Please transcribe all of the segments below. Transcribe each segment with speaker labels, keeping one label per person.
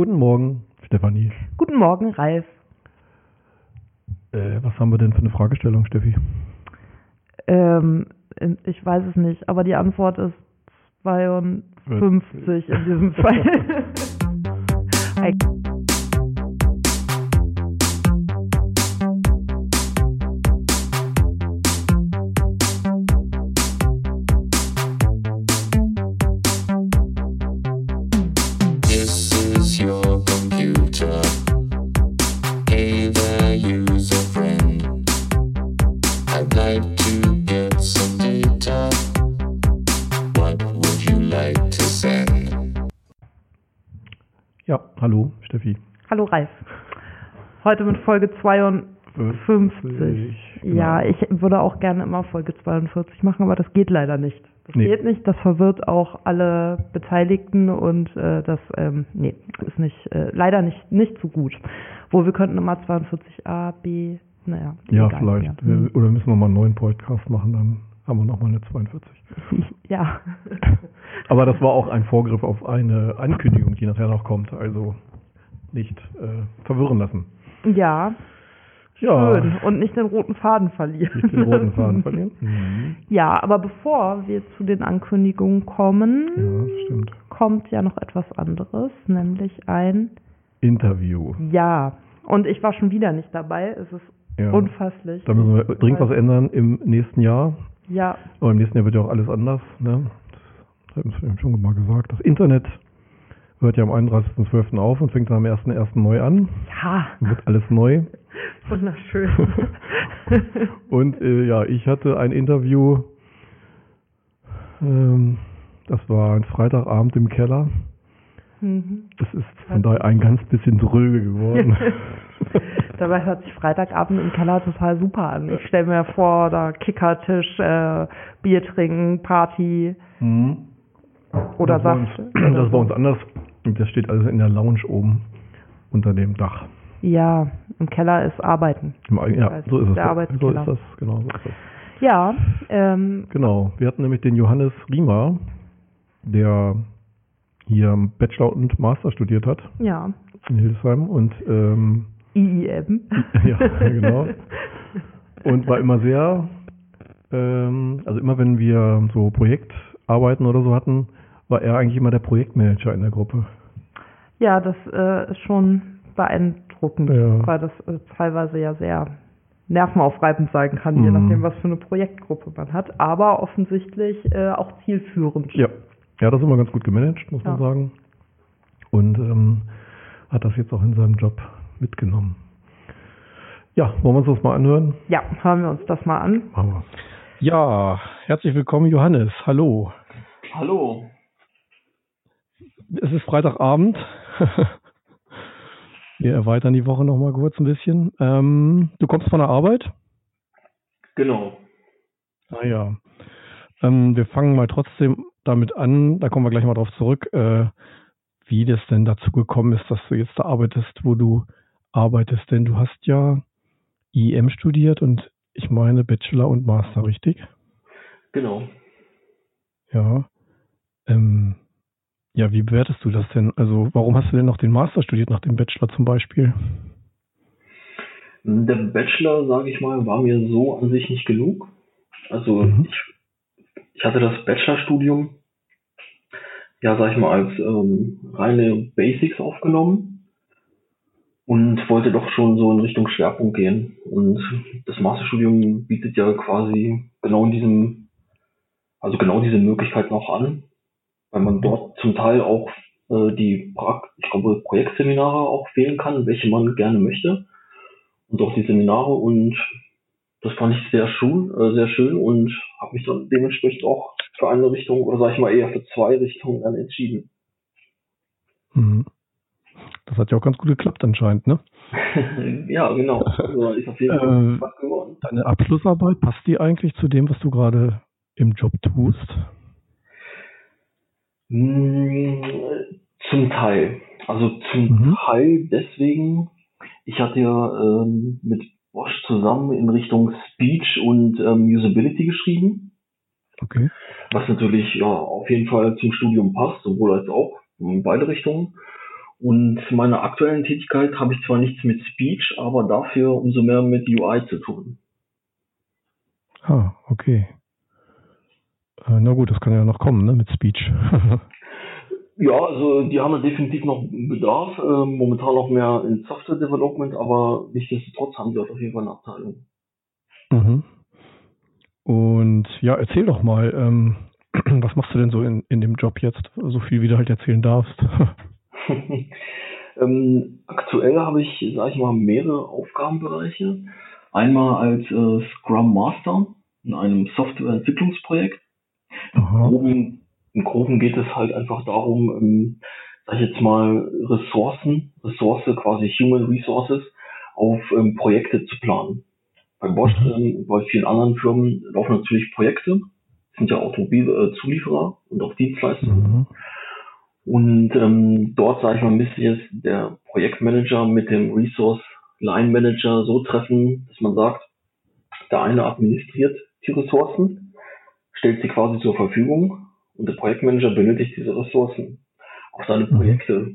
Speaker 1: Guten Morgen, Stefanie.
Speaker 2: Guten Morgen, Ralf.
Speaker 1: Äh, was haben wir denn für eine Fragestellung, Steffi?
Speaker 2: Ähm, ich weiß es nicht, aber die Antwort ist 52 in diesem Fall. Ralf. Heute mit Folge 52. Ja,
Speaker 1: genau.
Speaker 2: ich würde auch gerne immer Folge 42 machen, aber das geht leider nicht. Das
Speaker 1: Nee.
Speaker 2: geht nicht, das verwirrt auch alle Beteiligten und äh, das, ähm, nee, ist nicht, äh, leider nicht, nicht so gut. Wo wir könnten immer 42a, B, naja.
Speaker 1: Ja,
Speaker 2: egal,
Speaker 1: vielleicht.
Speaker 2: Ja,
Speaker 1: Oder müssen wir mal einen neuen Podcast machen, dann haben wir nochmal eine 42.
Speaker 2: ja.
Speaker 1: Aber das war auch ein Vorgriff auf eine Ankündigung, die nachher noch kommt. Also nicht äh, verwirren lassen.
Speaker 2: ja,
Speaker 1: Ja,
Speaker 2: schön. Und nicht den roten Faden verlieren.
Speaker 1: nicht den roten Faden verlieren. Mhm.
Speaker 2: Ja, aber bevor wir zu den Ankündigungen kommen,
Speaker 1: Ja,
Speaker 2: kommt ja noch etwas anderes, nämlich ein
Speaker 1: Interview.
Speaker 2: Ja. Und ich war schon wieder nicht dabei. Es ist
Speaker 1: Ja.
Speaker 2: unfasslich.
Speaker 1: Da müssen wir dringend was ändern im nächsten Jahr.
Speaker 2: Ja,
Speaker 1: Aber im nächsten Jahr wird ja auch alles anders. Ne? Das haben wir schon mal gesagt. Das Internet hört ja am 31.12. auf und fängt dann am 1.1. neu an.
Speaker 2: ja,
Speaker 1: wird alles neu.
Speaker 2: wunderschön.
Speaker 1: Und äh, ja, ich hatte ein Interview. Ähm, das war ein Freitagabend im Keller.
Speaker 2: Mhm.
Speaker 1: Das ist von daher ein ganz bisschen dröge geworden.
Speaker 2: Dabei hört sich Freitagabend im Keller total super an. Ich stelle mir vor, da Kickertisch, äh, Bier trinken, Party
Speaker 1: Mhm.
Speaker 2: oder
Speaker 1: das war
Speaker 2: Saft.
Speaker 1: uns,
Speaker 2: oder
Speaker 1: Das war uns anders. Und das steht alles in der Lounge oben unter dem Dach.
Speaker 2: Ja, im Keller ist Arbeiten.
Speaker 1: Im, ja,
Speaker 2: weiß,
Speaker 1: so ist es.
Speaker 2: der
Speaker 1: So ist das, genau. So ist das.
Speaker 2: Ja, ähm,
Speaker 1: Genau. Wir hatten nämlich den Johannes Riemer, der hier Bachelor und Master studiert hat
Speaker 2: ja,
Speaker 1: in Hildesheim und ähm,
Speaker 2: IIM.
Speaker 1: ja, genau. Und war immer sehr, ähm, also immer wenn wir so Projektarbeiten oder so hatten, war er eigentlich immer der Projektmanager in der Gruppe.
Speaker 2: Ja, das äh, ist schon beeindruckend,
Speaker 1: Ja.
Speaker 2: weil das äh, teilweise ja sehr nervenaufreibend sein kann, je
Speaker 1: Mhm.
Speaker 2: nachdem, was für eine Projektgruppe man hat, aber offensichtlich äh, auch zielführend.
Speaker 1: Ja, er hat das immer ganz gut gemanagt, muss man
Speaker 2: Ja.
Speaker 1: sagen. Und ähm, hat das jetzt auch in seinem Job mitgenommen. Ja, wollen wir uns das mal anhören?
Speaker 2: Ja, hören wir uns das mal an.
Speaker 1: Machen wir. Ja, herzlich willkommen, Johannes. Hallo.
Speaker 3: Hallo.
Speaker 1: Es ist Freitagabend. Wir erweitern die Woche noch mal kurz ein bisschen. Ähm, du kommst von der Arbeit?
Speaker 3: Genau.
Speaker 1: Ah ja. Ähm, wir fangen mal trotzdem damit an, da kommen wir gleich mal drauf zurück, äh, wie das denn dazu gekommen ist, dass du jetzt da arbeitest, wo du arbeitest. Denn du hast ja IEM studiert und ich meine Bachelor und Master, richtig?
Speaker 3: Genau.
Speaker 1: Ja. Ähm, ja, wie bewertest du das denn? Also, warum hast du denn noch den Master studiert nach dem Bachelor zum Beispiel?
Speaker 3: Der Bachelor, sage ich mal, war mir so an sich nicht genug. Also
Speaker 1: Mhm.
Speaker 3: ich, ich hatte das Bachelorstudium, ja, sag ich mal, als ähm, reine Basics aufgenommen und wollte doch schon so in Richtung Schwerpunkt gehen. Und das Masterstudium bietet ja quasi genau in diesem, also genau diese Möglichkeiten auch an, weil man dort zum Teil auch äh, die, Prak ich glaube, Projektseminare auch wählen kann, welche man gerne möchte und auch die Seminare und das fand ich sehr schön, äh, sehr schön und habe mich dann dementsprechend auch für eine Richtung oder sage ich mal eher für zwei Richtungen dann entschieden.
Speaker 1: Mhm. Das hat ja auch ganz gut geklappt anscheinend, ne?
Speaker 3: ja, genau. Also ist auf jeden Fall
Speaker 1: Äh,
Speaker 3: was geworden.
Speaker 1: Deine Abschlussarbeit, passt die eigentlich zu dem, was du gerade im Job tust?
Speaker 3: Mm, Zum Teil. Also zum
Speaker 1: Mhm.
Speaker 3: Teil deswegen, ich hatte ja ähm, mit Bosch zusammen in Richtung Speech und ähm, Usability geschrieben,
Speaker 1: Okay.
Speaker 3: was natürlich ja auf jeden Fall zum Studium passt, sowohl als auch in beide Richtungen. Und meiner aktuellen Tätigkeit habe ich zwar nichts mit Speech, aber dafür umso mehr mit UI zu tun.
Speaker 1: Ah, okay. Äh, na gut, das kann ja noch kommen, ne, mit Speech.
Speaker 3: Ja, also die haben da definitiv noch Bedarf, äh, momentan noch mehr in Software Development, aber nichtsdestotrotz haben sie auch auf jeden Fall eine Abteilung.
Speaker 1: mhm. Und ja, erzähl doch mal, ähm, was machst du denn so in, in dem Job jetzt? So viel, wie du halt erzählen darfst.
Speaker 3: ähm, aktuell habe ich, sage ich mal, mehrere Aufgabenbereiche. Einmal als äh, Scrum Master in einem Softwareentwicklungsprojekt. Im. Groben, Im Groben geht es halt einfach darum, ähm, sag ich jetzt mal, Ressourcen, Ressource, quasi Human Resources, auf ähm, Projekte zu planen. Bei Bosch,
Speaker 1: Mhm.
Speaker 3: ähm, bei vielen anderen Firmen laufen natürlich Projekte, sind ja Automobilzulieferer und auch Dienstleister.
Speaker 1: Mhm.
Speaker 3: Und ähm, dort, sage ich mal, müsste jetzt der Projektmanager mit dem Resource Line Manager so treffen, dass man sagt, der eine administriert die Ressourcen, stellt sie quasi zur Verfügung und der Projektmanager benötigt diese Ressourcen auf seine
Speaker 1: Mhm.
Speaker 3: Projekte.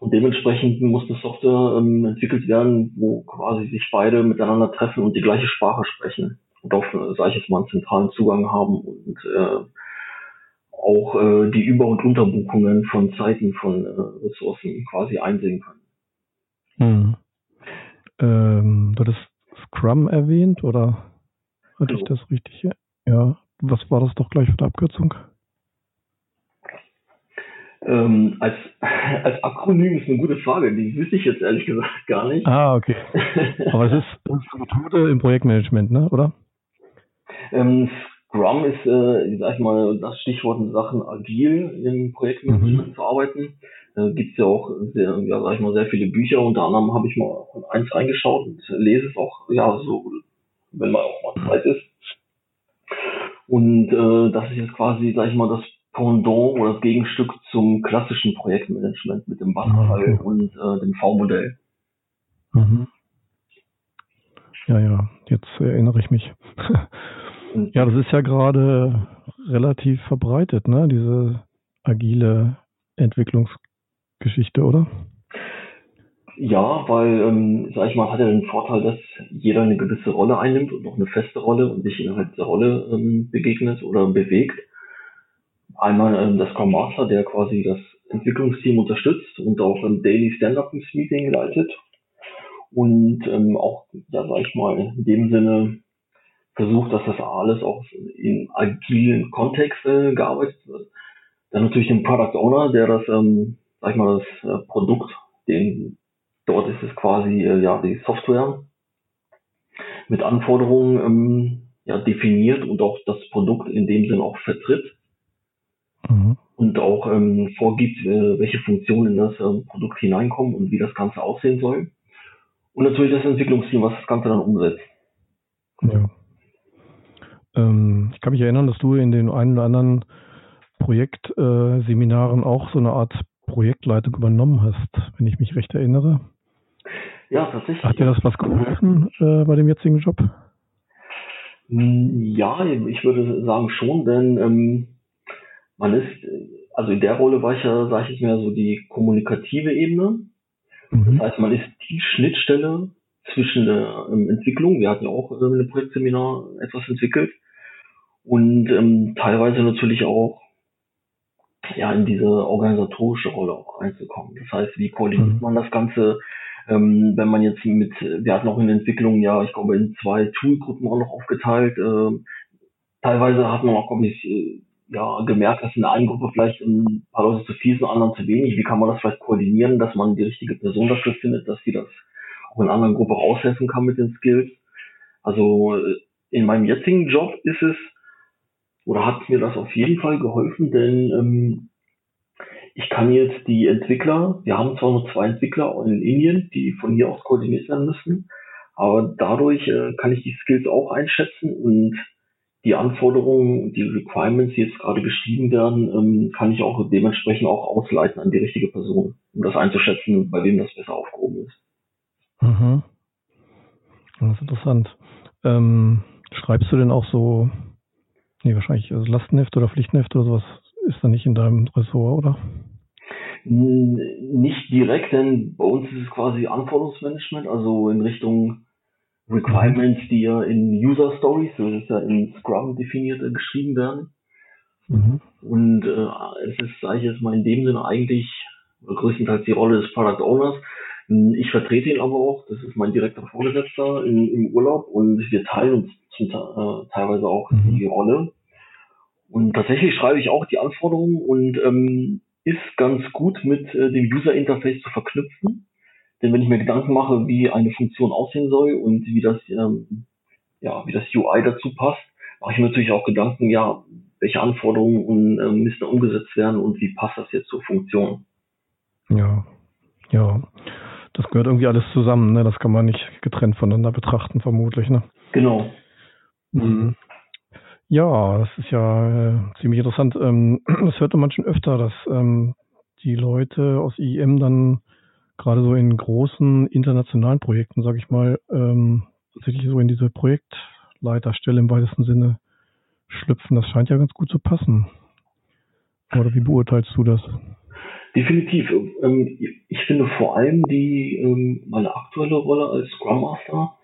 Speaker 3: Und dementsprechend muss eine Software ähm, entwickelt werden, wo quasi sich beide miteinander treffen und die gleiche Sprache sprechen und auch, äh, sage ich jetzt mal, einen zentralen Zugang haben und äh, auch äh, die Über- und Unterbuchungen von Zeiten von äh, Ressourcen quasi einsehen können.
Speaker 1: Mhm. Ähm, du hattest Scrum erwähnt oder hatte ich
Speaker 3: Genau.
Speaker 1: das richtig? Ja. Was war das doch gleich für eine Abkürzung?
Speaker 3: Ähm, als, als Akronym ist eine gute Frage, die wüsste ich jetzt ehrlich gesagt gar nicht.
Speaker 1: Ah, okay. Aber es ist, das ist eine Methode im Projektmanagement, ne? oder?
Speaker 3: ähm, Scrum ist, äh, sag ich mal, das Stichwort in Sachen agil im Projektmanagement zu arbeiten. Da gibt's ja auch sehr, ja, sag ich mal, sehr viele Bücher. Unter anderem habe ich mal eins reingeschaut und lese es auch, ja, so, wenn mal auch mal Zeit ist. Und äh, das ist jetzt quasi, sag ich mal, das Pendant oder das Gegenstück zum klassischen Projektmanagement mit dem Wasserfall
Speaker 1: Okay.
Speaker 3: und äh, dem V-Modell.
Speaker 1: Mhm. Ja, ja, jetzt erinnere ich mich.
Speaker 3: Und
Speaker 1: ja, das ist ja gerade relativ verbreitet, ne? Diese agile Entwicklungsgeschichte, oder?
Speaker 3: Ja, weil, ähm, sag ich mal, hat ja den Vorteil, dass jeder eine gewisse Rolle einnimmt und auch eine feste Rolle und sich innerhalb dieser Rolle ähm, begegnet oder bewegt. Einmal ähm, das Scrum Master, der quasi das Entwicklungsteam unterstützt und auch ein Daily Stand-Up-Meeting leitet. Und ähm, auch, ja, sag ich mal, in dem Sinne versucht, dass das alles auch in agilen Kontext äh, gearbeitet wird. Dann natürlich den Product Owner, der das, ähm, sag ich mal, das äh, Produkt, den Dort ist es quasi äh, ja die Software mit Anforderungen ähm, ja, definiert und auch das Produkt in dem Sinn auch vertritt
Speaker 1: Mhm.
Speaker 3: und auch ähm, vorgibt, äh, welche Funktionen in das ähm, Produkt hineinkommen und wie das Ganze aussehen soll. Und natürlich das Entwicklungsteam, was das Ganze dann umsetzt.
Speaker 1: Ja. Ähm, ich kann mich erinnern, dass du in den einen oder anderen Projektseminaren äh, auch so eine Art Projektleitung übernommen hast, wenn ich mich recht erinnere.
Speaker 3: Ja, tatsächlich.
Speaker 1: Hat dir das was geholfen äh, bei dem jetzigen Job?
Speaker 3: Mm, Ja, ich würde sagen schon, denn ähm, man ist, also in der Rolle war ich ja, sage ich mehr so die kommunikative Ebene. Das
Speaker 1: Mhm.
Speaker 3: heißt, man ist die Schnittstelle zwischen der ähm, Entwicklung, wir hatten ja auch ähm, in einem Projektseminar etwas entwickelt, und ähm, teilweise natürlich auch ja in diese organisatorische Rolle auch reinzukommen. Das heißt, wie koordiniert
Speaker 1: Mhm.
Speaker 3: man das Ganze, ähm, wenn man jetzt mit, wir hatten auch in der Entwicklung, ja, ich glaube, in zwei Toolgruppen auch noch aufgeteilt. ähm, teilweise hat man auch, glaube ich, äh, ja, gemerkt, dass in der einen Gruppe vielleicht ein paar Leute zu viel sind, anderen zu wenig. Wie kann man das vielleicht koordinieren, dass man die richtige Person dafür findet, dass sie das auch in einer anderen Gruppe aushelfen kann mit den Skills? Also äh, in meinem jetzigen Job ist es, oder hat mir das auf jeden Fall geholfen, denn ähm, ich kann jetzt die Entwickler, wir haben zwar nur zwei Entwickler in Indien, die von hier aus koordiniert werden müssen, aber dadurch äh, kann ich die Skills auch einschätzen und die Anforderungen, die Requirements, die jetzt gerade geschrieben werden, ähm, kann ich auch dementsprechend auch ausleiten an die richtige Person, um das einzuschätzen, bei wem das besser aufgehoben ist.
Speaker 1: Mhm. Das ist interessant. Ähm, schreibst du denn auch so, nee, wahrscheinlich also Lastenheft oder Pflichtenheft oder sowas ist da nicht in deinem Ressort, oder?
Speaker 3: Nicht direkt, denn bei uns ist es quasi Anforderungsmanagement, also in Richtung Requirements, die ja in User Stories, das ist ja in Scrum definiert, äh, geschrieben werden. Mhm. Und äh, es ist, sage ich jetzt mal, in dem Sinne eigentlich größtenteils die Rolle des Product Owners. Ich vertrete ihn aber auch, das ist mein direkter Vorgesetzter in, im Urlaub und wir teilen uns zum, äh, teilweise auch mhm. die Rolle. Und tatsächlich schreibe ich auch die Anforderungen und ähm, ist ganz gut mit äh, dem User Interface zu verknüpfen. Denn wenn ich mir Gedanken mache, wie eine Funktion aussehen soll und wie das, ähm, ja, wie das UI dazu passt, mache ich mir natürlich auch Gedanken, ja, welche Anforderungen und, ähm, müssen umgesetzt werden und wie passt das jetzt zur Funktion.
Speaker 1: Ja, ja. Das gehört irgendwie alles zusammen, ne? Das kann man nicht getrennt voneinander betrachten, vermutlich, ne?
Speaker 3: Genau.
Speaker 1: Mhm. Ja, das ist ja äh, ziemlich interessant. Ähm, das hörte man schon öfter, dass ähm, die Leute aus IEM dann gerade so in großen internationalen Projekten, sage ich mal, ähm, tatsächlich so in diese Projektleiterstelle im weitesten Sinne schlüpfen. Das scheint ja ganz gut zu passen. Oder wie beurteilst du das?
Speaker 3: Definitiv. Ähm, ich finde vor allem die ähm, meine aktuelle Rolle als Scrum Master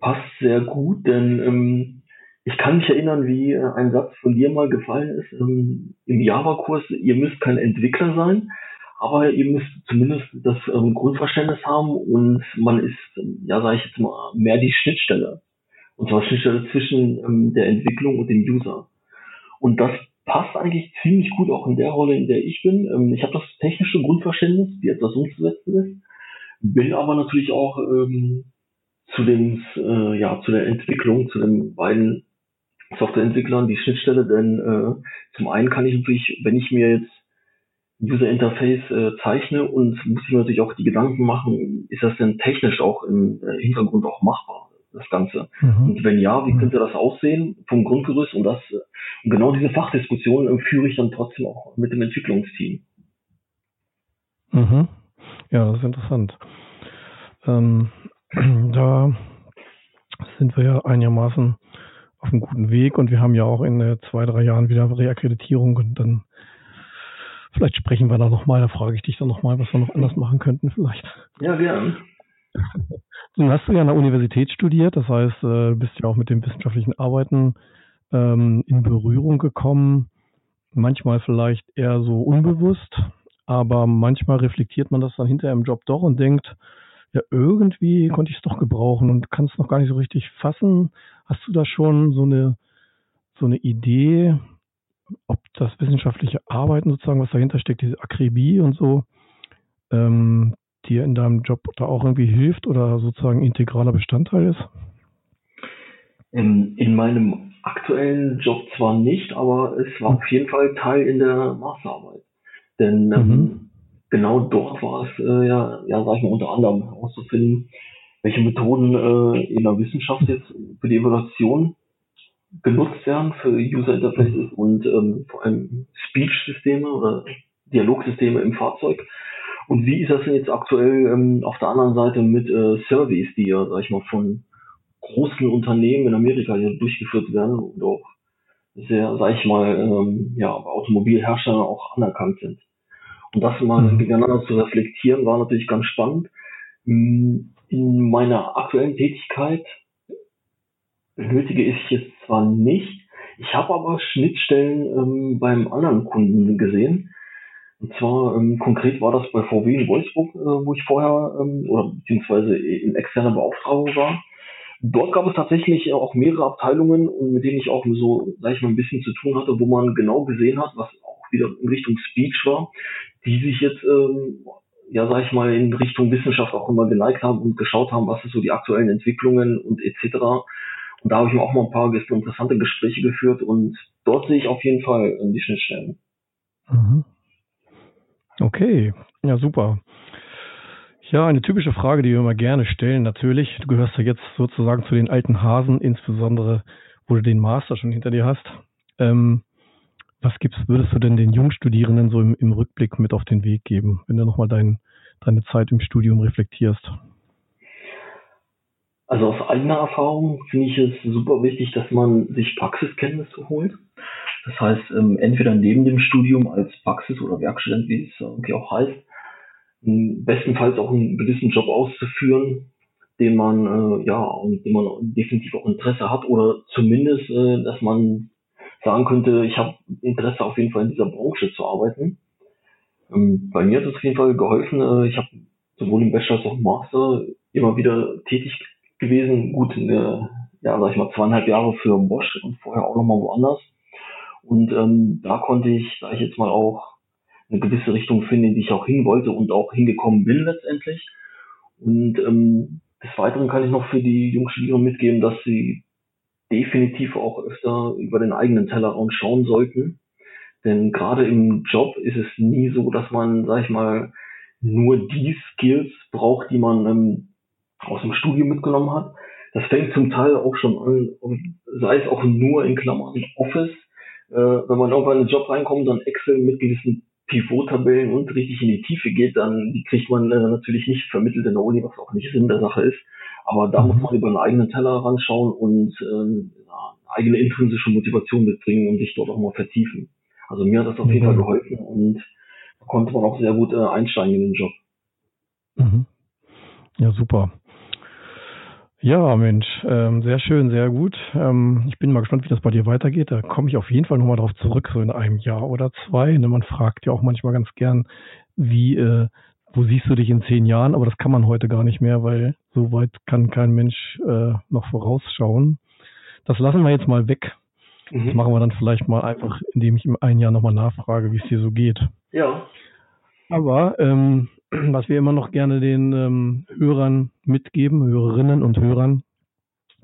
Speaker 3: passt sehr gut, denn ähm, ich kann mich erinnern, wie äh, ein Satz von dir mal gefallen ist im Java-Kurs, ihr müsst kein Entwickler sein, aber ihr müsst zumindest das Grundverständnis haben und man ist, ja sage ich jetzt mal, mehr die Schnittstelle. Und zwar Schnittstelle zwischen der Entwicklung und dem User. Und das passt eigentlich ziemlich gut auch in der Rolle, in der ich bin. Ähm, ich habe das technische Grundverständnis, wie etwas umzusetzen ist, bin aber natürlich auch ähm, zu den, äh, ja, zu der Entwicklung, zu den beiden Softwareentwicklern die Schnittstelle, denn äh, zum einen kann ich natürlich, wenn ich mir jetzt User Interface äh, zeichne und muss ich mir natürlich auch die Gedanken machen, ist das denn technisch auch im äh, Hintergrund auch machbar? das Ganze? Mhm. Und wenn ja, wie mhm. könnte das aussehen vom Grundgerüst? Und das, und genau diese Fachdiskussion äh, führe ich dann trotzdem auch mit dem Entwicklungsteam.
Speaker 1: Mhm. Ja, das ist interessant. Ähm, da sind wir ja einigermaßen auf einem guten Weg und wir haben ja auch in äh, zwei, drei Jahren wieder Reakkreditierung und dann vielleicht sprechen wir da nochmal, da frage ich dich dann nochmal, was wir noch anders machen könnten vielleicht.
Speaker 3: Ja, gern.
Speaker 1: Nun hast du ja an der Universität studiert, das heißt, äh, du bist ja auch mit dem wissenschaftlichen Arbeiten ähm, in Berührung gekommen. Manchmal vielleicht eher so unbewusst, aber manchmal reflektiert man das dann hinterher im Job doch und denkt, ja, irgendwie konnte ich es doch gebrauchen und kann es noch gar nicht so richtig fassen. Hast du da schon so eine, so eine Idee, ob das wissenschaftliche Arbeiten sozusagen, was dahinter steckt, diese Akribie und so, ähm, dir in deinem Job da auch irgendwie hilft oder sozusagen integraler Bestandteil ist?
Speaker 3: In, in meinem aktuellen Job zwar nicht, aber es war auf jeden Fall Teil in der Masterarbeit. Denn ähm, mhm. genau dort war es äh, ja, ja, sag ich mal, unter anderem herauszufinden, welche Methoden äh, in der Wissenschaft jetzt für die Evaluation genutzt werden für User Interfaces und ähm, vor allem Speech-Systeme oder Dialogsysteme im Fahrzeug und wie ist das denn jetzt aktuell ähm, auf der anderen Seite mit äh, Surveys, die ja, sag ich mal, von großen Unternehmen in Amerika hier durchgeführt werden und auch sehr, sag ich mal, ähm, ja, Automobilhersteller auch anerkannt sind. Und das mal mhm. gegeneinander zu reflektieren, war natürlich ganz spannend. Hm, in meiner aktuellen Tätigkeit benötige ich jetzt zwar nicht, ich habe aber Schnittstellen ähm, beim anderen Kunden gesehen, und zwar ähm, konkret war das bei VW in Wolfsburg, äh, wo ich vorher ähm, oder beziehungsweise in externer Beauftragung war. Dort gab es tatsächlich auch mehrere Abteilungen mit denen ich auch so, sag ich mal, ein bisschen zu tun hatte, wo man genau gesehen hat, was auch wieder in Richtung Speech war, die sich jetzt, ähm, ja, sag ich mal, in Richtung Wissenschaft auch immer geneigt haben und geschaut haben, was sind so die aktuellen Entwicklungen und etc. Und da habe ich mir auch mal ein paar interessante Gespräche geführt und dort sehe ich auf jeden Fall äh, die Schnittstellen.
Speaker 1: Mhm. Okay, ja super. Ja, eine typische Frage, die wir immer gerne stellen, natürlich. Du gehörst ja jetzt sozusagen zu den alten Hasen, insbesondere wo du den Master schon hinter dir hast. Ähm, was gibst, würdest du denn den Jungstudierenden so im, im Rückblick mit auf den Weg geben, wenn du nochmal dein, deine Zeit im Studium reflektierst?
Speaker 3: Also aus eigener Erfahrung finde ich es super wichtig, dass man sich Praxiskenntnisse holt. Das heißt, ähm, entweder neben dem Studium als Praxis- oder Werkstudent, wie es irgendwie auch heißt, bestenfalls auch einen gewissen Job auszuführen, den man äh, ja, und dem man definitiv auch Interesse hat oder zumindest, äh, dass man sagen könnte, ich habe Interesse auf jeden Fall in dieser Branche zu arbeiten. Ähm, bei mir hat es auf jeden Fall geholfen. Äh, ich habe sowohl im Bachelor als auch im Master immer wieder tätig gewesen. Gut, eine, ja, sag ich mal, zweieinhalb Jahre für Bosch und vorher auch nochmal woanders. Und ähm, da konnte ich, sage ich jetzt mal, auch eine gewisse Richtung finden, in die ich auch hin wollte und auch hingekommen bin letztendlich. Und ähm, des Weiteren kann ich noch für die Jungstudierenden mitgeben, dass sie definitiv auch öfter über den eigenen Tellerraum schauen sollten. Denn gerade im Job ist es nie so, dass man, sag ich mal, nur die Skills braucht, die man ähm, aus dem Studium mitgenommen hat. Das fängt zum Teil auch schon an, sei es auch nur in Klammern Office. Äh, wenn man irgendwann in den Job reinkommt, dann Excel mit gewissen Pivot-Tabellen und richtig in die Tiefe geht, dann die kriegt man äh, natürlich nicht vermittelt in der Uni, was auch nicht Sinn der Sache ist. Aber da mhm. muss man über einen eigenen Teller ranschauen und ähm, eine eigene intrinsische Motivation mitbringen und sich dort auch mal vertiefen. Also mir hat das auf mhm. jeden Fall geholfen und da konnte man auch sehr gut äh, einsteigen in den Job.
Speaker 1: Mhm. Ja, super. Ja, Mensch, ähm, sehr schön, sehr gut. Ähm, ich bin mal gespannt, wie das bei dir weitergeht. Da komme ich auf jeden Fall nochmal drauf zurück, so in einem Jahr oder zwei. Ne, man fragt ja auch manchmal ganz gern, wie, äh, wo siehst du dich in zehn Jahren? Aber das kann man heute gar nicht mehr, weil so weit kann kein Mensch äh, noch vorausschauen. Das lassen wir jetzt mal weg. Mhm. Das machen wir dann vielleicht mal einfach, indem ich im ein Jahr nochmal nachfrage, wie es dir so geht.
Speaker 3: Ja.
Speaker 1: Aber ähm, was wir immer noch gerne den ähm, Hörern mitgeben, Hörerinnen und Hörern,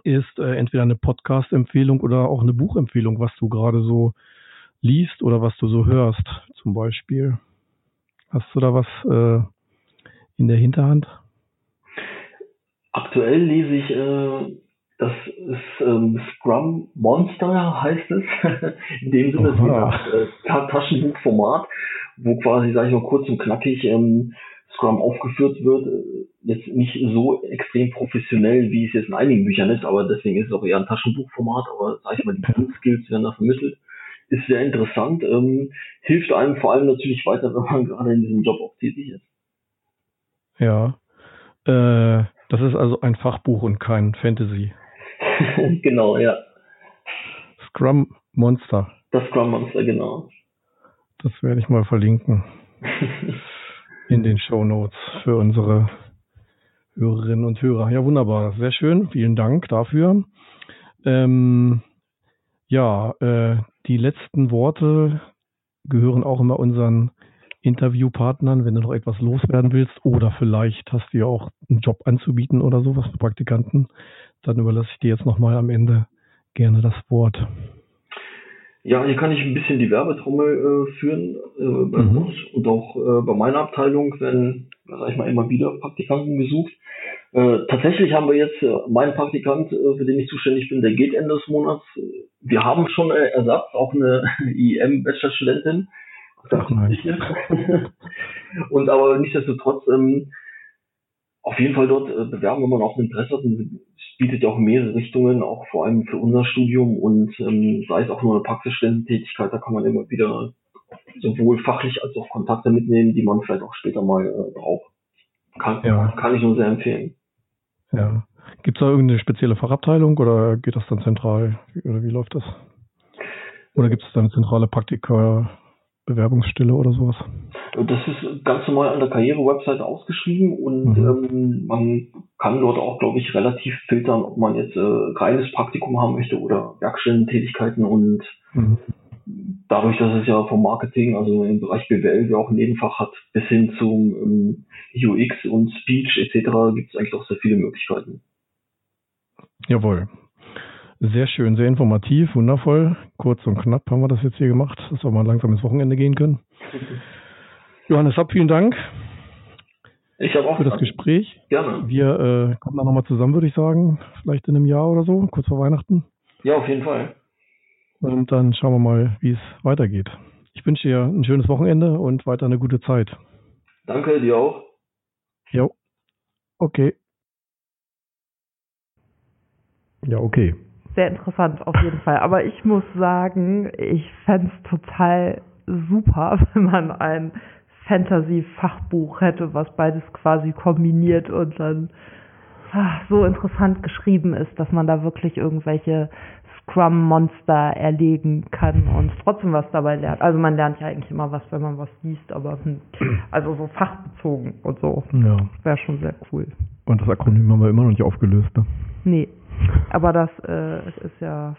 Speaker 1: ist äh, entweder eine Podcast-Empfehlung oder auch eine Buchempfehlung, was du gerade so liest oder was du so hörst, zum Beispiel. Hast du da was äh, in der Hinterhand?
Speaker 3: Aktuell lese ich, äh, das ist ähm, Scrum Monster heißt es. in dem Sinne ist es ein äh, Taschenbuchformat, wo quasi, sage ich mal, kurz und knackig ähm, Scrum aufgeführt wird, jetzt nicht so extrem professionell, wie es jetzt in einigen Büchern ist, aber deswegen ist es auch eher ein Taschenbuchformat, aber sag ich mal, die Grundskills werden da vermittelt. Ist sehr interessant, ähm, hilft einem vor allem natürlich weiter, wenn man gerade in diesem Job auch tätig ist.
Speaker 1: Ja, äh, das ist also ein Fachbuch und kein Fantasy.
Speaker 3: genau, ja.
Speaker 1: Scrum Monster.
Speaker 3: Das Scrum Monster, genau.
Speaker 1: Das werde ich mal verlinken. in den Show Notes für unsere Hörerinnen und Hörer. Ja, wunderbar. Sehr schön. Vielen Dank dafür. Ähm, ja, äh, die letzten Worte gehören auch immer unseren Interviewpartnern, wenn du noch etwas loswerden willst oder vielleicht hast du ja auch einen Job anzubieten oder sowas für Praktikanten, dann überlasse ich dir jetzt nochmal am Ende gerne das Wort.
Speaker 3: Ja, hier kann ich ein bisschen die Werbetrommel äh, führen äh, bei mhm. uns und auch äh, bei meiner Abteilung werden, sag ich mal, immer wieder Praktikanten gesucht. Äh, tatsächlich haben wir jetzt äh, meinen Praktikant, äh, für den ich zuständig bin, der geht Ende des Monats. Wir haben schon äh, Ersatz, auch eine IEM-Bachelorstudentin.
Speaker 1: Ach nein.
Speaker 3: und aber nichtsdestotrotz ähm, auf jeden Fall dort äh, bewerben, wenn man auch ein Interesse hat. Und es bietet ja auch mehrere Richtungen, auch vor allem für unser Studium und ähm, sei es auch nur eine Praxisstudententätigkeit, da kann man immer wieder sowohl fachlich als auch Kontakte mitnehmen, die man vielleicht auch später mal äh, braucht. Kann, ja. kann ich nur sehr empfehlen.
Speaker 1: Ja. Gibt es da irgendeine spezielle Fachabteilung oder geht das dann zentral? Oder wie läuft das? Oder gibt es da eine zentrale Praktika Bewerbungsstelle oder sowas?
Speaker 3: Das ist ganz normal an der Karriere-Webseite ausgeschrieben und mhm. ähm, man kann dort auch, glaube ich, relativ filtern, ob man jetzt äh, reines Praktikum haben möchte oder Werkstättentätigkeiten und mhm. Dadurch, dass es ja vom Marketing, also im Bereich BWL, ja auch ein Nebenfach hat, bis hin zum ähm, UX und Speech etc. gibt es eigentlich auch sehr viele Möglichkeiten.
Speaker 1: Jawohl. Sehr schön, sehr informativ, wundervoll. Kurz und knapp haben wir das jetzt hier gemacht, dass wir mal langsam ins Wochenende gehen können. Johannes Ab, vielen Dank.
Speaker 3: Ich habe auch
Speaker 1: für das Gespräch.
Speaker 3: Gerne.
Speaker 1: Wir äh, kommen dann nochmal zusammen, würde ich sagen. Vielleicht in einem Jahr oder so, kurz vor Weihnachten.
Speaker 3: Ja, auf jeden Fall.
Speaker 1: Und dann schauen wir mal, wie es weitergeht. Ich wünsche dir ein schönes Wochenende und weiter eine gute Zeit.
Speaker 3: Danke, dir auch.
Speaker 1: Jo. Okay. Ja, okay.
Speaker 2: sehr interessant auf jeden Fall. Aber ich muss sagen, ich fände es total super, wenn man ein Fantasy-Fachbuch hätte, was beides quasi kombiniert und dann ah, so interessant geschrieben ist, dass man da wirklich irgendwelche Scrum-Monster erlegen kann und trotzdem was dabei lernt. Also man lernt ja eigentlich immer was, wenn man was liest, aber also so fachbezogen und so
Speaker 1: Ja.
Speaker 2: wäre schon sehr cool.
Speaker 1: Und das Akronym haben wir immer noch nicht aufgelöst. Ne?
Speaker 2: Nee, aber das äh, ist ja,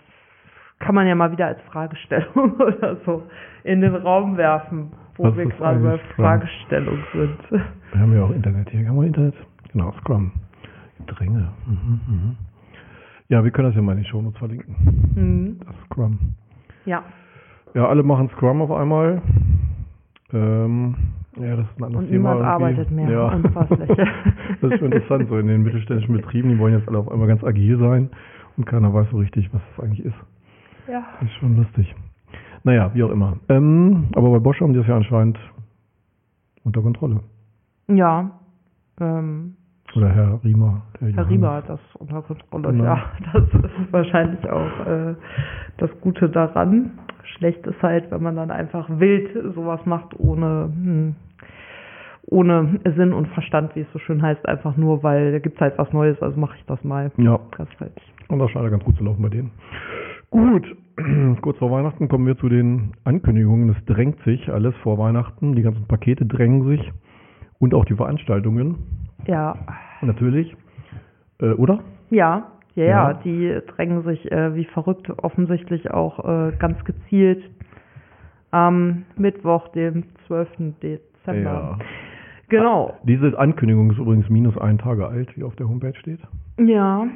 Speaker 2: kann man ja mal wieder als Fragestellung oder so in den Raum werfen, wo
Speaker 1: Was
Speaker 2: wir gerade bei? Fragestellung sind.
Speaker 1: Wir haben ja auch Internet hier. Haben wir Internet? Genau, Scrum. Dränge. Mhm, mhm. Ja, wir können das ja mal in die Shownotes verlinken.
Speaker 2: Mhm.
Speaker 1: Das Scrum.
Speaker 2: Ja,
Speaker 1: Ja, alle machen Scrum auf einmal. Ähm, ja, das ist ein anderes
Speaker 2: und
Speaker 1: Thema.
Speaker 2: niemand arbeitet mehr.
Speaker 1: Ja.
Speaker 2: Unfasslich.
Speaker 1: das ist schon interessant, so in den mittelständischen Betrieben, die wollen jetzt alle auf einmal ganz agil sein und keiner weiß so richtig, was das eigentlich ist.
Speaker 2: ja.
Speaker 1: Das ist schon lustig. Naja, wie auch immer. Ähm, aber bei Bosch haben die das ja anscheinend unter Kontrolle.
Speaker 2: Ja. Ähm,
Speaker 1: Oder Herr Riemer.
Speaker 2: Herr
Speaker 1: Johannes.
Speaker 2: Riemer hat das unter Kontrolle.
Speaker 1: Genau.
Speaker 2: Ja, das ist wahrscheinlich auch äh, das Gute daran. Schlecht ist halt, wenn man dann einfach wild sowas macht, ohne, hm, ohne Sinn und Verstand, wie es so schön heißt, einfach nur, weil da gibt's halt was Neues, also mache ich das mal.
Speaker 1: Ja,
Speaker 2: Das halt.
Speaker 1: und das scheint ja ganz gut zu laufen bei denen. Gut, kurz vor Weihnachten kommen wir zu den Ankündigungen. Es drängt sich alles vor Weihnachten. Die ganzen Pakete drängen sich. Und auch die Veranstaltungen,
Speaker 2: Ja,
Speaker 1: natürlich. Äh, oder?
Speaker 2: ja, ja,
Speaker 1: Ja.
Speaker 2: ja, die drängen sich äh, wie verrückt offensichtlich auch äh, ganz gezielt am Mittwoch, dem 12. Dezember.
Speaker 1: Ja.
Speaker 2: Genau.
Speaker 1: Diese Ankündigung ist übrigens minus einen Tage alt, wie auf der Homepage steht.
Speaker 2: Ja,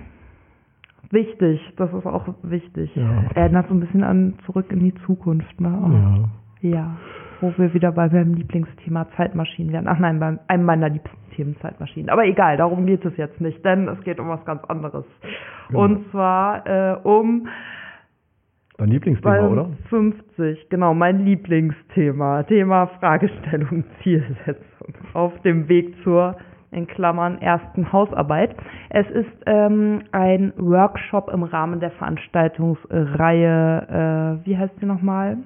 Speaker 2: wichtig. Das ist auch wichtig.
Speaker 1: Ja.
Speaker 2: Erinnert so ein bisschen an zurück in die Zukunft. Ne?
Speaker 1: Ja.
Speaker 2: Ja. Wo wir wieder bei meinem Lieblingsthema Zeitmaschinen wären. Ach nein, bei einem meiner liebsten Themen Zeitmaschinen. Aber egal, darum geht es jetzt nicht, denn es geht um was ganz anderes.
Speaker 1: Genau.
Speaker 2: Und zwar äh, um
Speaker 1: Dein Lieblingsthema, oder?
Speaker 2: 50, genau, mein Lieblingsthema. Thema Fragestellung, Zielsetzung. Auf dem Weg zur, in Klammern, ersten Hausarbeit. Es ist ähm, ein Workshop im Rahmen der Veranstaltungsreihe, äh, wie heißt sie nochmal?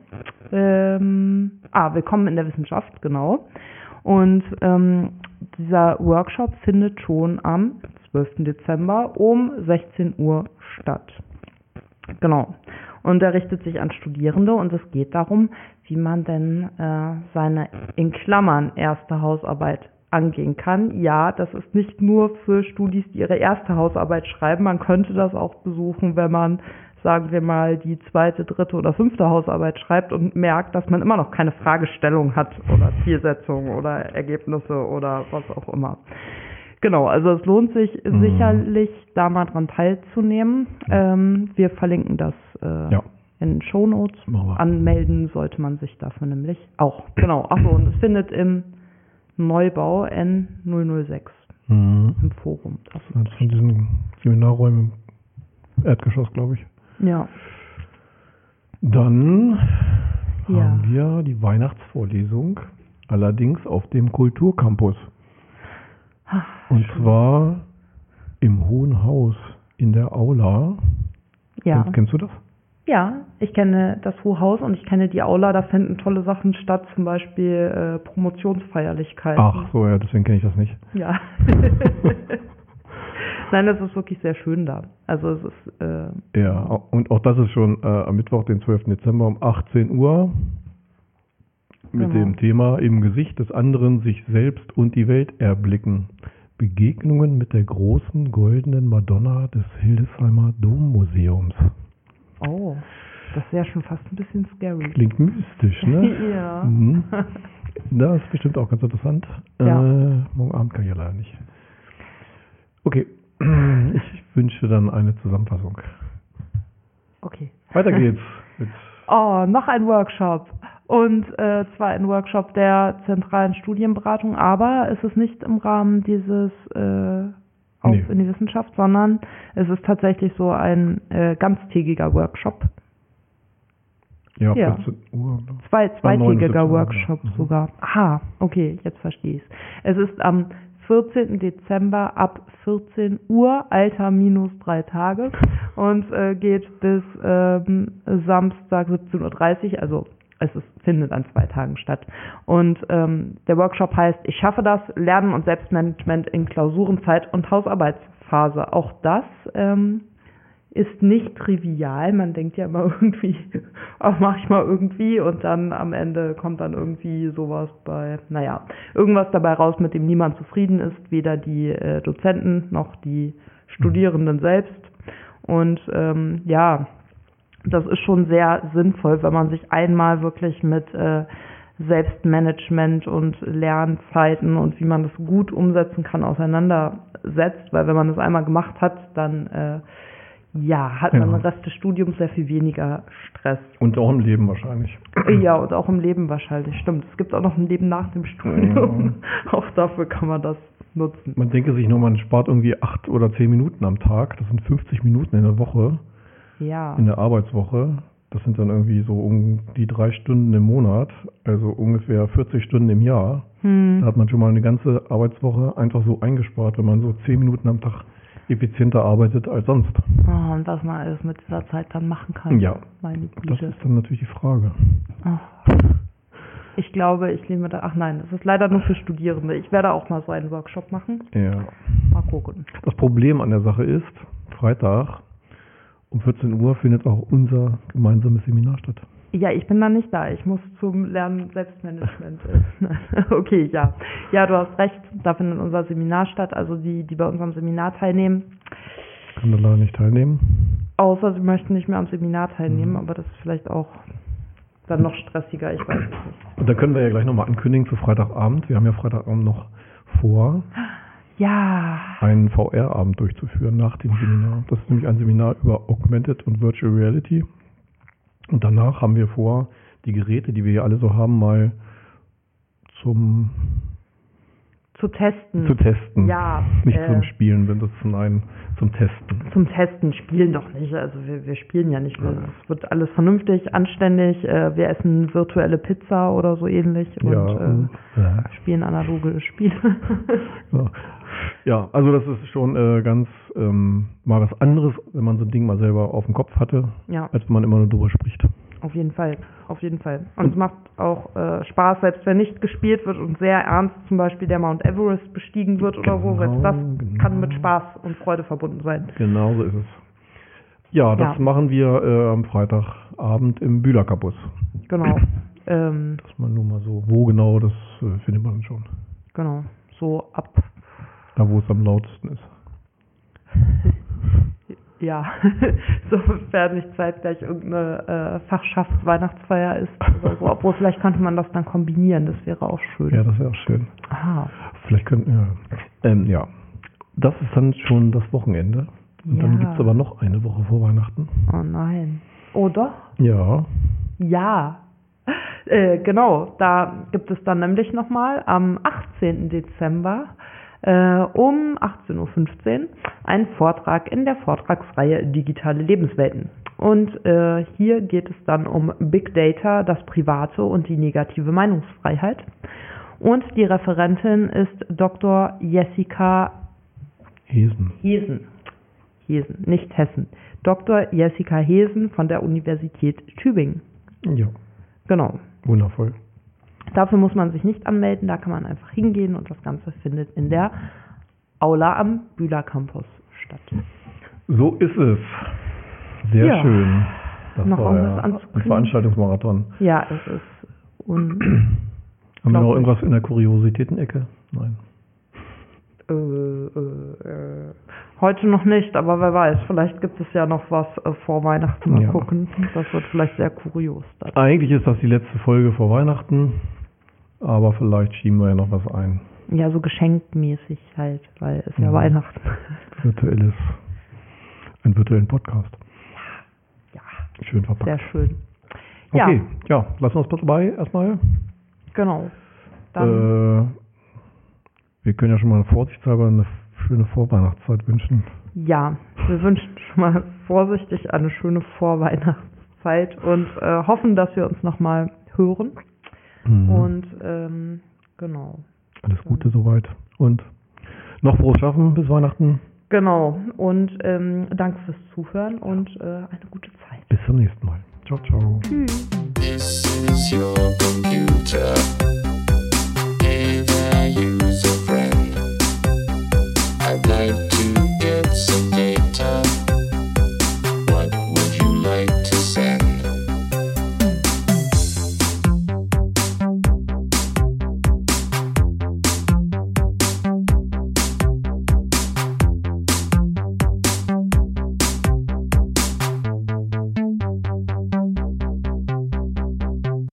Speaker 2: Ähm, ah, Willkommen in der Wissenschaft, genau. Und ähm, dieser Workshop findet schon am 12. Dezember um 16 Uhr statt. Genau. Und er richtet sich an Studierende und es geht darum, wie man denn äh, seine in Klammern erste Hausarbeit angehen kann. Ja, das ist nicht nur für Studis, die ihre erste Hausarbeit schreiben. Man könnte das auch besuchen, wenn man, sagen wir mal, die zweite, dritte oder fünfte Hausarbeit schreibt und merkt, dass man immer noch keine Fragestellung hat oder Zielsetzung oder Ergebnisse oder was auch immer. Genau, also es lohnt sich
Speaker 1: Mhm.
Speaker 2: sicherlich, da mal dran teilzunehmen. Ähm, wir verlinken das äh,
Speaker 1: Ja.
Speaker 2: in den Shownotes. Anmelden sollte man sich dafür nämlich auch. Genau, achso, und es findet im Neubau N006
Speaker 1: Mhm.
Speaker 2: im Forum. Das
Speaker 1: Das ist von diesen Seminarräumen im Erdgeschoss, glaube ich.
Speaker 2: ja,
Speaker 1: Dann
Speaker 2: Ja.
Speaker 1: haben wir die Weihnachtsvorlesung, allerdings auf dem Kulturcampus. Und zwar im Hohen Haus in der Aula.
Speaker 2: ja.
Speaker 1: Kennst, kennst du das?
Speaker 2: Ja, ich kenne das Hochhaus und ich kenne die Aula, da finden tolle Sachen statt, zum Beispiel äh, Promotionsfeierlichkeiten.
Speaker 1: Ach so, ja, deswegen kenne ich das nicht.
Speaker 2: Ja. Nein, das ist wirklich sehr schön da. Also es ist äh,
Speaker 1: Ja, und auch das ist schon äh, am Mittwoch, den 12. Dezember um 18 Uhr mit
Speaker 2: Genau.
Speaker 1: dem Thema im Gesicht des anderen sich selbst und die Welt erblicken. Begegnungen mit der großen goldenen Madonna des Hildesheimer Dommuseums.
Speaker 2: Oh, das wäre schon fast ein bisschen scary.
Speaker 1: Klingt mystisch, ne?
Speaker 2: ja.
Speaker 1: Mhm. Das ist bestimmt auch ganz interessant.
Speaker 2: Ja.
Speaker 1: Äh, morgen Abend kann ich ja leider nicht. Okay, ich wünsche dann eine Zusammenfassung.
Speaker 2: Okay.
Speaker 1: Weiter geht's mit
Speaker 2: Oh, noch ein Workshop. Und äh, zwar ein Workshop der zentralen Studienberatung, aber es ist nicht im Rahmen dieses äh, Auf
Speaker 1: Nee.
Speaker 2: in die Wissenschaft, sondern es ist tatsächlich so ein äh, ganztägiger Workshop.
Speaker 1: ja,
Speaker 2: Ja.
Speaker 1: 14 Uhr. ne?
Speaker 2: Zwei,
Speaker 1: War 9
Speaker 2: zweitägiger Workshop
Speaker 1: mhm.
Speaker 2: sogar. Aha, okay, jetzt verstehe ich es. Es ist am 14. Dezember ab 14 Uhr, Alter minus drei Tage und äh, geht bis ähm, Samstag 17.30 Uhr, also es ist, findet an zwei Tagen statt. Und ähm, der Workshop heißt Ich schaffe das, Lernen und Selbstmanagement in Klausurenzeit und Hausarbeitsphase. Auch das ähm, ist nicht trivial. Man denkt ja immer irgendwie, auch mache ich mal irgendwie und dann am Ende kommt dann irgendwie sowas bei, naja, irgendwas dabei raus, mit dem niemand zufrieden ist, weder die äh, Dozenten noch die Studierenden selbst. Und ähm, ja, das ist schon sehr sinnvoll, wenn man sich einmal wirklich mit äh, Selbstmanagement und Lernzeiten und wie man das gut umsetzen kann auseinandersetzt, weil wenn man das einmal gemacht hat, dann äh, ja, hat man
Speaker 1: Ja.
Speaker 2: den Rest des Studiums sehr viel weniger Stress.
Speaker 1: Und auch im Leben wahrscheinlich.
Speaker 2: Ja, und auch im Leben wahrscheinlich. Stimmt. Es gibt auch noch ein Leben nach dem Studium. auch dafür kann man das nutzen.
Speaker 1: Man denke sich nur, man spart irgendwie acht oder zehn Minuten am Tag. Das sind 50 Minuten in der Woche,
Speaker 2: Ja.
Speaker 1: in der Arbeitswoche. Das sind dann irgendwie so um die drei Stunden im Monat, also ungefähr 40 Stunden im Jahr. Da
Speaker 2: Hm.
Speaker 1: hat man schon mal eine ganze Arbeitswoche einfach so eingespart, wenn man so zehn Minuten am Tag effizienter arbeitet als sonst.
Speaker 2: Oh, und was man alles mit dieser Zeit dann machen kann.
Speaker 1: Ja.
Speaker 2: Meine
Speaker 1: Das ist dann natürlich die Frage.
Speaker 2: Oh. Ich glaube, ich nehme da. Ach nein, das ist leider nur für Studierende. Ich werde auch mal so einen Workshop machen.
Speaker 1: Ja.
Speaker 2: Mal gucken.
Speaker 1: Das Problem an der Sache ist, Freitag um 14 Uhr findet auch unser gemeinsames Seminar statt.
Speaker 2: Ja, ich bin da nicht da. Ich muss zum Lernen Selbstmanagement. okay, ja. Ja, du hast recht. Da findet unser Seminar statt. Also die, die bei unserem Seminar teilnehmen.
Speaker 1: Kann da leider nicht teilnehmen.
Speaker 2: Außer sie möchten nicht mehr am Seminar
Speaker 1: Mhm.
Speaker 2: teilnehmen, aber das ist vielleicht auch dann noch stressiger. Ich weiß es nicht.
Speaker 1: Und dann können wir ja gleich nochmal ankündigen für Freitagabend. Wir haben ja Freitagabend noch vor,
Speaker 2: Ja.
Speaker 1: einen VR-Abend durchzuführen nach dem Seminar. Das ist nämlich ein Seminar über Augmented und Virtual Reality. Und danach haben wir vor, die Geräte, die wir hier alle so haben, mal zum
Speaker 2: Zu testen.
Speaker 1: zu testen.
Speaker 2: Ja.
Speaker 1: Nicht
Speaker 2: äh,
Speaker 1: zum Spielen, sondern zum nein, zum Testen.
Speaker 2: Zum Testen spielen doch nicht. Also wir, wir spielen ja nicht. Es wird alles vernünftig, anständig. Äh, wir essen virtuelle Pizza oder so ähnlich und
Speaker 1: ja,
Speaker 2: äh, spielen analoge Spiele.
Speaker 1: ja. ja, also das ist schon äh, ganz ähm, mal was anderes, wenn man so ein Ding mal selber auf dem Kopf hatte,
Speaker 2: ja,
Speaker 1: als wenn man immer nur drüber spricht.
Speaker 2: Auf jeden Fall. Auf jeden Fall. Und es macht auch äh, Spaß, selbst wenn nicht gespielt wird und sehr ernst zum Beispiel der Mount Everest bestiegen wird oder so. Selbst
Speaker 1: Genau,
Speaker 2: das
Speaker 1: genau.
Speaker 2: kann mit Spaß und Freude verbunden sein.
Speaker 1: Genau so ist es. Ja, das
Speaker 2: Ja.
Speaker 1: machen wir äh, am Freitagabend im Bühler Campus.
Speaker 2: Genau. ähm,
Speaker 1: Das mal nur mal so. Wo genau, das äh, findet man schon.
Speaker 2: genau. So ab
Speaker 1: Da, wo es am lautesten ist.
Speaker 2: Ja, sofern nicht zeitgleich irgendeine äh, Fachschaftsweihnachtsfeier ist oder so. Obwohl, vielleicht könnte man das dann kombinieren, das wäre auch schön.
Speaker 1: Ja, das wäre auch schön.
Speaker 2: Aha.
Speaker 1: Vielleicht könnten ja. Ähm, ja. Das ist dann schon das Wochenende. Und dann
Speaker 2: Ja.
Speaker 1: gibt's aber noch eine Woche vor Weihnachten.
Speaker 2: Oh nein. Oh doch?
Speaker 1: Ja.
Speaker 2: Ja. Äh, genau, da gibt es dann nämlich nochmal am 18. Dezember äh, um 18.15 Uhr einen Vortrag in der Vortragsreihe Digitale Lebenswelten. Und äh, hier geht es dann um Big Data, das Private und die negative Meinungsfreiheit. Und die Referentin ist Dr. Jessica
Speaker 1: Hesen.
Speaker 2: Hesen. Hesen, nicht Hessen. Dr. Jessica Hesen von der Universität Tübingen.
Speaker 1: Ja.
Speaker 2: Genau.
Speaker 1: Wundervoll.
Speaker 2: Dafür muss man sich nicht anmelden, da kann man einfach hingehen und das Ganze findet in der Aula am Bühler Campus statt.
Speaker 1: So ist es. Sehr
Speaker 2: Ja.
Speaker 1: schön. Das
Speaker 2: Noch
Speaker 1: war ja ein? Veranstaltungsmarathon.
Speaker 2: Ja, es ist un
Speaker 1: Haben wir noch irgendwas in der Kuriositätenecke? Nein.
Speaker 2: äh, äh, äh, heute noch nicht, aber wer weiß, vielleicht gibt es ja noch was äh, vor Weihnachten. Mal
Speaker 1: Ja.
Speaker 2: gucken. Das wird vielleicht sehr kurios dann.
Speaker 1: Eigentlich ist das die letzte Folge vor Weihnachten, aber vielleicht schieben wir ja noch was ein.
Speaker 2: Ja, so geschenkmäßig halt, weil es ja
Speaker 1: Mhm.
Speaker 2: Weihnachten.
Speaker 1: Virtuelles, einen virtuellen Podcast.
Speaker 2: Ja,
Speaker 1: Schön verpackt.
Speaker 2: sehr schön. Ja,
Speaker 1: Okay, ja, lassen wir es dabei erstmal.
Speaker 2: genau. Dann,
Speaker 1: Äh, wir können ja schon mal vorsichtshalber eine schöne Vorweihnachtszeit wünschen.
Speaker 2: Ja, wir wünschen schon mal vorsichtig eine schöne Vorweihnachtszeit und äh, hoffen, dass wir uns nochmal hören.
Speaker 1: Mhm.
Speaker 2: Und ähm, genau.
Speaker 1: Alles Gute soweit und Noch frohes Schaffen bis Weihnachten.
Speaker 2: Genau. Und ähm, danke fürs Zuhören und äh, eine gute Zeit.
Speaker 1: Bis zum nächsten Mal. Ciao, ciao.
Speaker 2: Tschüss.
Speaker 4: This is your computer. User